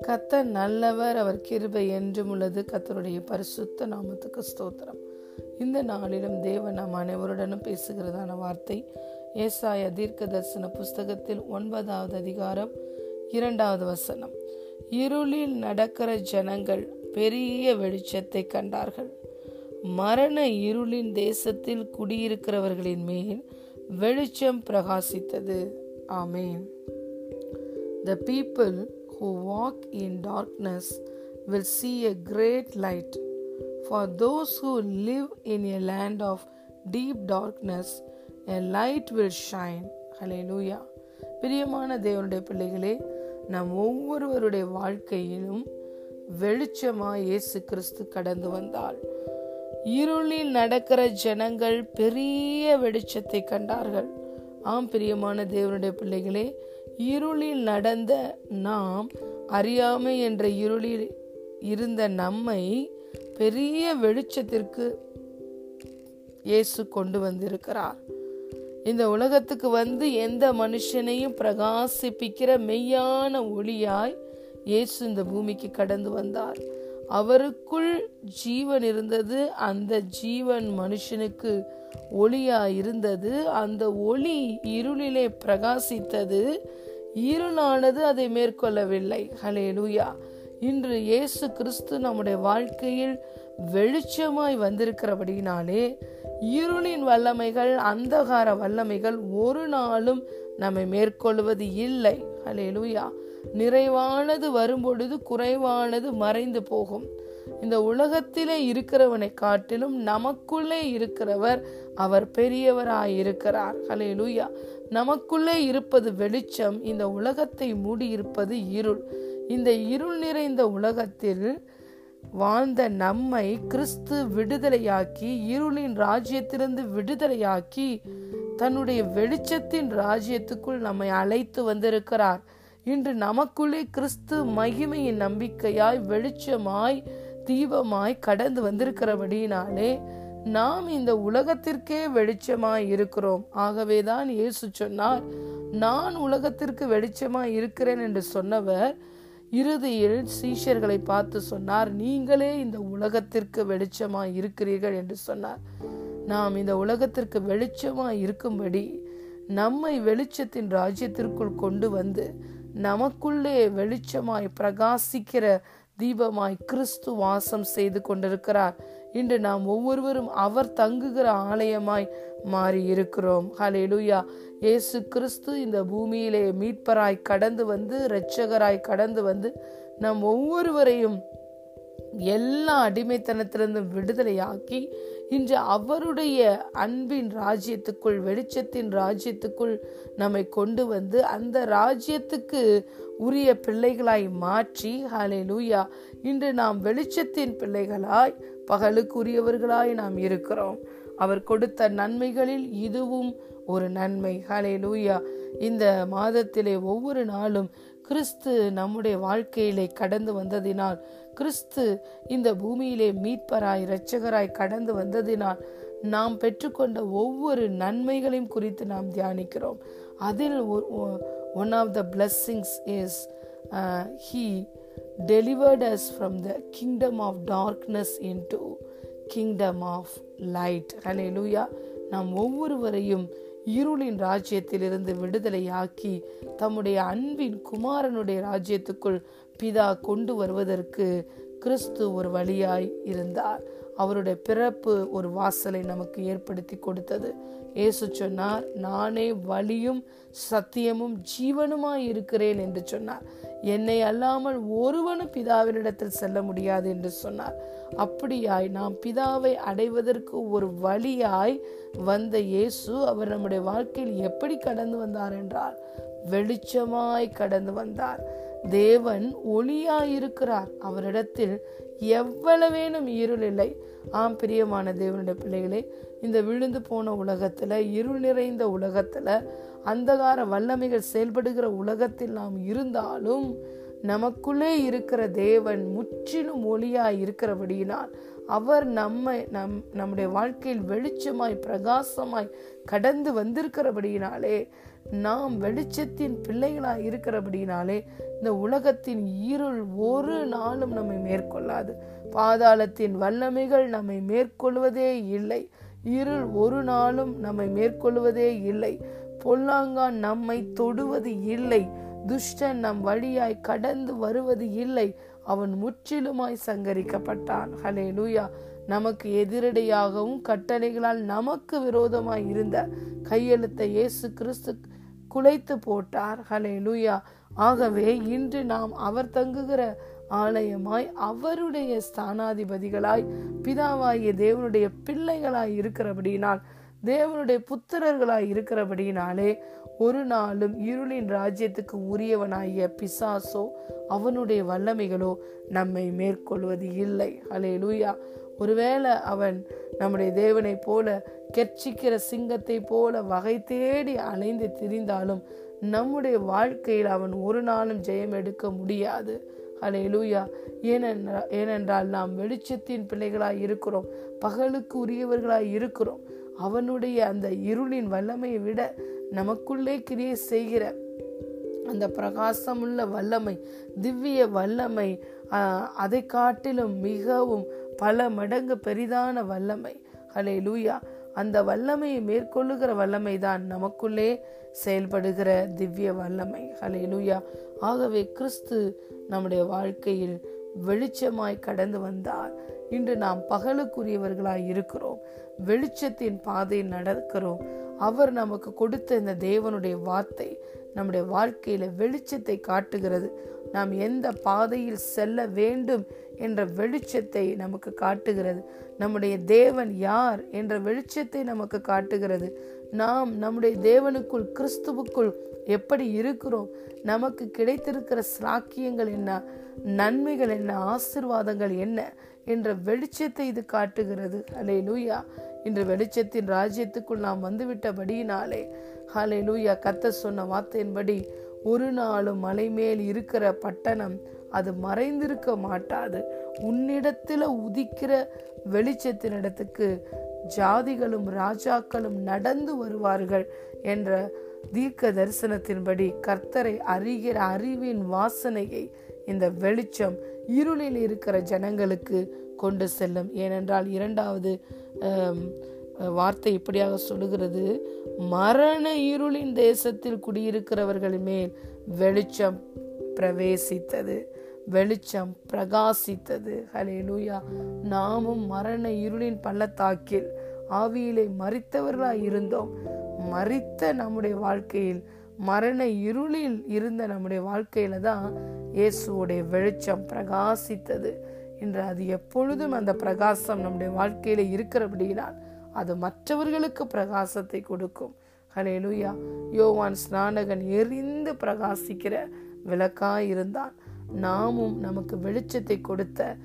கத்தர் நல்லவர் அவர் கிருபை என்றும் உள்ளது. கத்தருடைய பரிசுத்த நாமத்துக்கு ஸ்தோத்திரம். இந்த நாளிலும் தேவன் நாம் அனைவருடனும் பேசுகிறதான வார்த்தை ஏசாய தீர்க்க தரிசன புஸ்தகத்தில் ஒன்பதாவது அதிகாரம் இரண்டாவது வசனம். இருளில் நடக்கிற ஜனங்கள் பெரிய வெளிச்சத்தை கண்டார்கள். மரண இருளின் தேசத்தில் குடியிருக்கிறவர்களின் மேல் வெளிச்சம் பிரகாசித்தது ஆமேன் the people who walk in darkness will see a great light for those who live in a land of deep darkness a light will shine hallelujah பிரியமான தேவனுடைய பிள்ளைகளே நம் ஒவ்வொருவருடைய வாழ்க்கையிலும் வெளிச்சமாக இயேசு கிறிஸ்து கடந்து வந்தாள் இருளில் நடக்கிற ஜனங்கள் பெரிய வெளிச்சத்தை கண்டார்கள். ஆம் பிரியமான தேவனுடைய பிள்ளைகளே இருளில் நடந்த நாம் அறியாமை என்ற இருளில் இருந்த நம்மை பெரிய வெளிச்சத்திற்கு இயேசு கொண்டு வந்திருக்கிறார். இந்த உலகத்துக்கு வந்து எந்த மனுஷனையும் பிரகாசிப்பிக்கிற மெய்யான ஒளியாய் இயேசு இந்த பூமிக்கு கடந்து வந்தார். அவருக்குள் ஜீவன் இருந்தது அந்த ஜீவன் மனுஷனுக்கு ஒளியா இருந்தது அந்த ஒளி இருளிலே பிரகாசித்தது. இருளானது அதை மேற்கொள்ளவில்லை. ஹலே லூயா இன்று இயேசு கிறிஸ்து நம்முடைய வாழ்க்கையில் வெளிச்சமாய் வந்திருக்கிறபடினாலே இருளின் வல்லமைகள் அந்தகார வல்லமைகள் ஒரு நாளும் நம்மை மேற்கொள்வது இல்லை. அலே லூயா நிறைவானது வரும்பொழுது குறைவானது மறைந்து போகும். இந்த உலகத்திலே இருக்கிறவனை காட்டிலும் நமக்குள்ளே இருக்கிறவர் அவர் பெரியவராயிருக்கிறார். ஹலே லூயா நமக்குள்ளே இருப்பது வெளிச்சம் இந்த உலகத்தை மூடியிருப்பது இருள். இந்த இருள் நிறைந்த உலகத்தில் வாழ்ந்த நம்மை கிறிஸ்து விடுதலையாக்கி இருளின் ராஜ்யத்திலிருந்து விடுதலையாக்கி தன்னுடைய வெளிச்சத்தின் ராஜ்யத்துக்குள் நம்மை அழைத்து வந்திருக்கிறார். இன்று நமக்குள்ளே கிறிஸ்து மகிமையின் நம்பிக்கையாய் வெளிச்சமாய் தீபமாய் கடந்து வந்திருக்கிறபடினாலே நாம் இந்த உலகத்திற்கே வெளிச்சமாய் இருக்கிறோம். ஆகவேதான் இயேசு சொன்னார் நான் உலகத்திற்கு வெளிச்சமாய் இருக்கிறேன் என்று சொன்னவர் இறுதியில் சீஷர்களை பார்த்து சொன்னார் நீங்களே இந்த உலகத்திற்கு வெளிச்சமாய் இருக்கிறீர்கள் என்று சொன்னார். நாம் இந்த உலகத்திற்கு வெளிச்சமாய் இருக்கும்படி நம்மை வெளிச்சத்தின் ராஜ்யத்திற்குள் கொண்டு வந்து நமக்குள்ளே வெளிச்சமாய் பிரகாசிக்கிற தீபமாய் கிறிஸ்து வாசம் செய்து கொண்டிருக்கிறார். இன்று நாம் ஒவ்வொருவரும் அவர் தங்குகிற ஆலயமாய் மாறி இருக்கிறோம் ஹலெலுயா இயேசு கிறிஸ்து இந்த பூமியிலே மீட்பராய் கடந்து வந்து இரட்சகராய் கடந்து வந்து நம் ஒவ்வொருவரையும் எல்லா அடிமைத்தனத்திலிருந்து விடுதலையாக்கி இன்று அவருடைய அன்பின் ராஜ்யத்துக்குள் வெளிச்சத்தின் ராஜ்யத்துக்குள் நம்மை கொண்டு வந்து அந்த ராஜ்யத்துக்கு உரிய பிள்ளைகளாய் மாற்றி ஹாலே லூயா இன்று நாம் வெளிச்சத்தின் பிள்ளைகளாய் பகலுக்குரியவர்களாய் நாம் இருக்கிறோம். அவர் கொடுத்த நன்மைகளில் இதுவும் ஒரு நன்மை ஹலே லூயா இந்த மாதத்திலே ஒவ்வொரு நாளும் கிறிஸ்து நம்முடைய வாழ்க்கையிலே கடந்து வந்ததினால் கிறிஸ்து இந்த பூமியிலே மீட்பராய் இரட்சகராய் கடந்து வந்ததினால் நாம் பெற்றுக்கொண்ட ஒவ்வொரு நன்மைகளையும் குறித்து நாம் தியானிக்கிறோம். அதில் one of the blessings is he delivered us from the kingdom of darkness into kingdom of light hallelujah நாம் ஒவ்வொருவரையும் இருளின் ராஜ்யத்திலிருந்து விடுதலையாக்கி தம்முடைய அன்பின் குமாரனுடைய ராஜ்யத்துக்குள் பிதா கொண்டு வருவதற்கு கிறிஸ்து ஒரு வழியாய் இருந்தார். அவருடைய பிறப்பு ஒரு வாசலை நமக்கு ஏற்படுத்தி கொடுத்தது. இயேசு சொன்னார் நானே வழியும் சத்தியமும் ஜீவனுமாய் இருக்கிறேன் என்று சொன்னார். என்னை அல்லாமல் ஒருவனும் பிதாவினிடத்தில் செல்ல முடியாது என்று சொன்னார். அப்படியாய் நாம் பிதாவை அடைவதற்கு ஒரு வழியாய் வந்த இயேசு அவர் நம்முடைய வாழ்க்கையில் எப்படி கடந்து வந்தார் என்றால் வெளிச்சமாய் கடந்து வந்தார். தேவன் ஒளியாயிருக்கிறார் அவரிடத்தில் எவ்வளவேனும் இருள் இல்லை. ஆம் பிரியமான தேவனுடைய பிள்ளைகளே இந்த விழுந்து போன உலகத்தில் இருள் நிறைந்த உலகத்தில் அந்தகார வல்லமைகள் செயல்படுகிற உலகத்தில் நாம் இருந்தாலும் நமக்குள்ளே இருக்கிற தேவன் முற்றிலும் ஒளியாய் இருக்கிறபடியினால் அவர் நம்மை நம் நம்முடைய வாழ்க்கையில் வெளிச்சமாய் பிரகாசமாய் கடந்து வந்திருக்கிறபடியினாலே நாம் வெளிச்சத்தின் பிள்ளைகளாக இருக்கிறபடினாலே இந்த உலகத்தின் இருள் ஒரு நாளும் நம்மை மேற்கொள்ளாது. பாதாளத்தின் வல்லமைகள் நம்மை மேற்கொள்வதே இல்லை. இருள் ஒரு நாளும் நம்மை மேற்கொள்வதே இல்லை. பொல்லாங்கான் நம்மை தொடுவது இல்லை. துஷ்டன் நம் வழியாய் கடந்து வருவது இல்லை. அவன் முற்றிலுமாய் சங்கரிக்கப்பட்டான். ஹலே லூயா நமக்கு எதிரடையாகவும் கட்டளைகளால் நமக்கு விரோதமாய் இருந்த கையெழுத்தை இயேசு கிறிஸ்து குலைத்து போட்டார். ஹலே லூயா ஆகவே இன்று நாம் அவர் தங்குகிற ஆலயமாய் அவருடைய ஸ்தானாதிபதிகளாய் பிதாவாகிய தேவனுடைய பிள்ளைகளாய் இருக்கிறபடியினால் தேவனுடைய புத்திரர்களாய் இருக்கிறபடியினாலே ஒரு நாளும் இருளின் ராஜ்யத்துக்கு உரியவனாகிய பிசாசோ அவனுடைய வல்லமைகளோ நம்மை மேற்கொள்வது இல்லை. அலே லூயா ஒருவேளை அவன் நம்முடைய தேவனைப் போல கெர்ச்சிக்கிற சிங்கத்தை போல வகை தேடி அலைந்து திரிந்தாலும் நம்முடைய வாழ்க்கையில் அவன் ஒரு நாளும் ஜெயம் எடுக்க முடியாது. அலே லூயா ஏனென்றால் ஏனென்றால் நாம் வெளிச்சத்தின் பிள்ளைகளாய் இருக்கிறோம். பகலுக்கு உரியவர்களாய் இருக்கிறோம். அவனுடைய அந்த இருளின் வல்லமையை விட நமக்குள்ளே கிரியை செய்கிற அந்த பிரகாசமுள்ள வல்லமை திவ்ய வல்லமை அதை காட்டிலும் மிகவும் பல மடங்கு பெரிதான வல்லமை. ஹலே லூயா அந்த வல்லமையை மேற்கொள்ளுகிற வல்லமை தான் நமக்குள்ளே செயல்படுகிற திவ்ய வல்லமை. ஹலே லூயா ஆகவே கிறிஸ்து நம்முடைய வாழ்க்கையில் வெளிச்சமாய் கடந்து வந்தார். இன்று நாம் பகலுக்குரியவர்களாய் இருக்கிறோம். வெளிச்சத்தின் பாதையில் நடக்கிறோம். அவர் நமக்கு கொடுத்த இந்த தேவனுடைய வார்த்தை நம்முடைய வாழ்க்கையில வெளிச்சத்தை காட்டுகிறது. நாம் எந்த பாதையில் செல்ல வேண்டும் என்ற வெளிச்சத்தை நமக்கு காட்டுகிறது. நம்முடைய தேவன் யார் என்ற வெளிச்சத்தை நமக்கு காட்டுகிறது. நாம் நம்முடைய தேவனுக்குள் கிறிஸ்துவுக்குள் எப்படி இருக்கிறோம்? நமக்கு கிடைத்திருக்கிற சாக்கியங்கள் என்ன? நன்மைகள் என்ன? ஆசிர்வாதங்கள் என்ன? என்ற வெளிச்சத்தை இது காட்டுகிறது. அலே லூயா இன்று வெளிச்சத்தின் ராஜ்யத்துக்குள் நாம் வந்துவிட்டபடியினாலே ஹலே லூயா கத்த சொன்ன வார்த்தையின்படி ஒரு நாளும் மலை மேல் இருக்கிற பட்டணம் அது மறைந்திருக்க மாட்டாது. உன்னிடத்தில் உதிக்கிற வெளிச்சத்தின் இடத்துக்கு ஜாதிகளும் ராஜாக்களும் நடந்து வருவார்கள் என்ற தீர்க்க தரிசனத்தின்படி கர்த்தரை அறிகிற அறிவின் வாசனையை இந்த வெளிச்சம் இருளில் இருக்கிற ஜனங்களுக்கு கொண்டு செல்லும். ஏனென்றால் இரண்டாவது வார்த்தை இப்படியாக சொல்லுகிறது. மரண இருளின் தேசத்தில் குடியிருக்கிறவர்கள் மேல் வெளிச்சம் பிரவேசித்தது. வெளிச்சம் பிரகாசித்தது. ஹலே லூயா நாமும் மரண இருளின் பள்ளத்தாக்கில் ஆவியிலே மறித்தவர்களாய் இருந்தோம். மறித்த நம்முடைய வாழ்க்கையில் மரண இருளில் இருந்த நம்முடைய வாழ்க்கையில தான் இயேசுவோடைய வெளிச்சம் பிரகாசித்தது என்று அது எப்பொழுதும் அந்த பிரகாசம் நம்முடைய வாழ்க்கையில இருக்கிறபடினால் அது மற்றவர்களுக்கு பிரகாசத்தை கொடுக்கும். ஹலே லூயா யோவான் ஸ்நானகன் எரிந்து பிரகாசிக்கிற விளக்காய் இருந்தான். நாமும் நமக்கு வெளிச்சத்தை கொடுத்த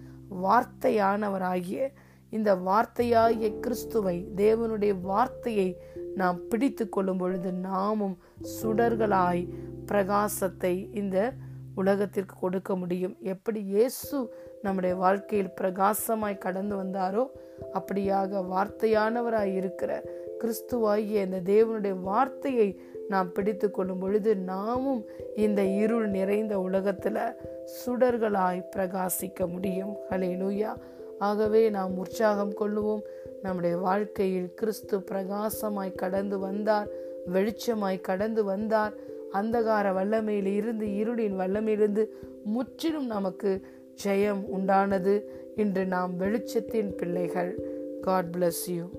வார்த்தையானவராகிய இந்த வார்த்தையாகிய கிறிஸ்துவை தேவனுடைய வார்த்தையை நாம் பிடித்து கொள்ளும் பொழுது நாமும் சுடர்களாய் பிரகாசத்தை இந்த உலகத்திற்கு கொடுக்க முடியும். எப்படி இயேசு நம்முடைய வாழ்க்கையில் பிரகாசமாய் கடந்து வந்தாரோ அப்படியாக வார்த்தையானவராய் இருக்கிற கிறிஸ்துவாகிய இந்த தேவனுடைய வார்த்தையை நாம் பிடித்து கொள்ளும் பொழுது நாமும் இந்த இருள் நிறைந்த உலகத்தில் சுடர்களாய் பிரகாசிக்க முடியும். ஹலே லூயா ஆகவே நாம் உற்சாகம் கொள்ளுவோம். நம்முடைய வாழ்க்கையில் கிறிஸ்து பிரகாசமாய் கடந்து வந்தார் வெளிச்சமாய் கடந்து வந்தார். அந்தகார வல்லமையில் இருந்து இருளின் வல்லமையிலிருந்து முற்றிலும் நமக்கு ஜெயம் உண்டானது. இன்று நாம் வெளிச்சத்தின் பிள்ளைகள். God bless you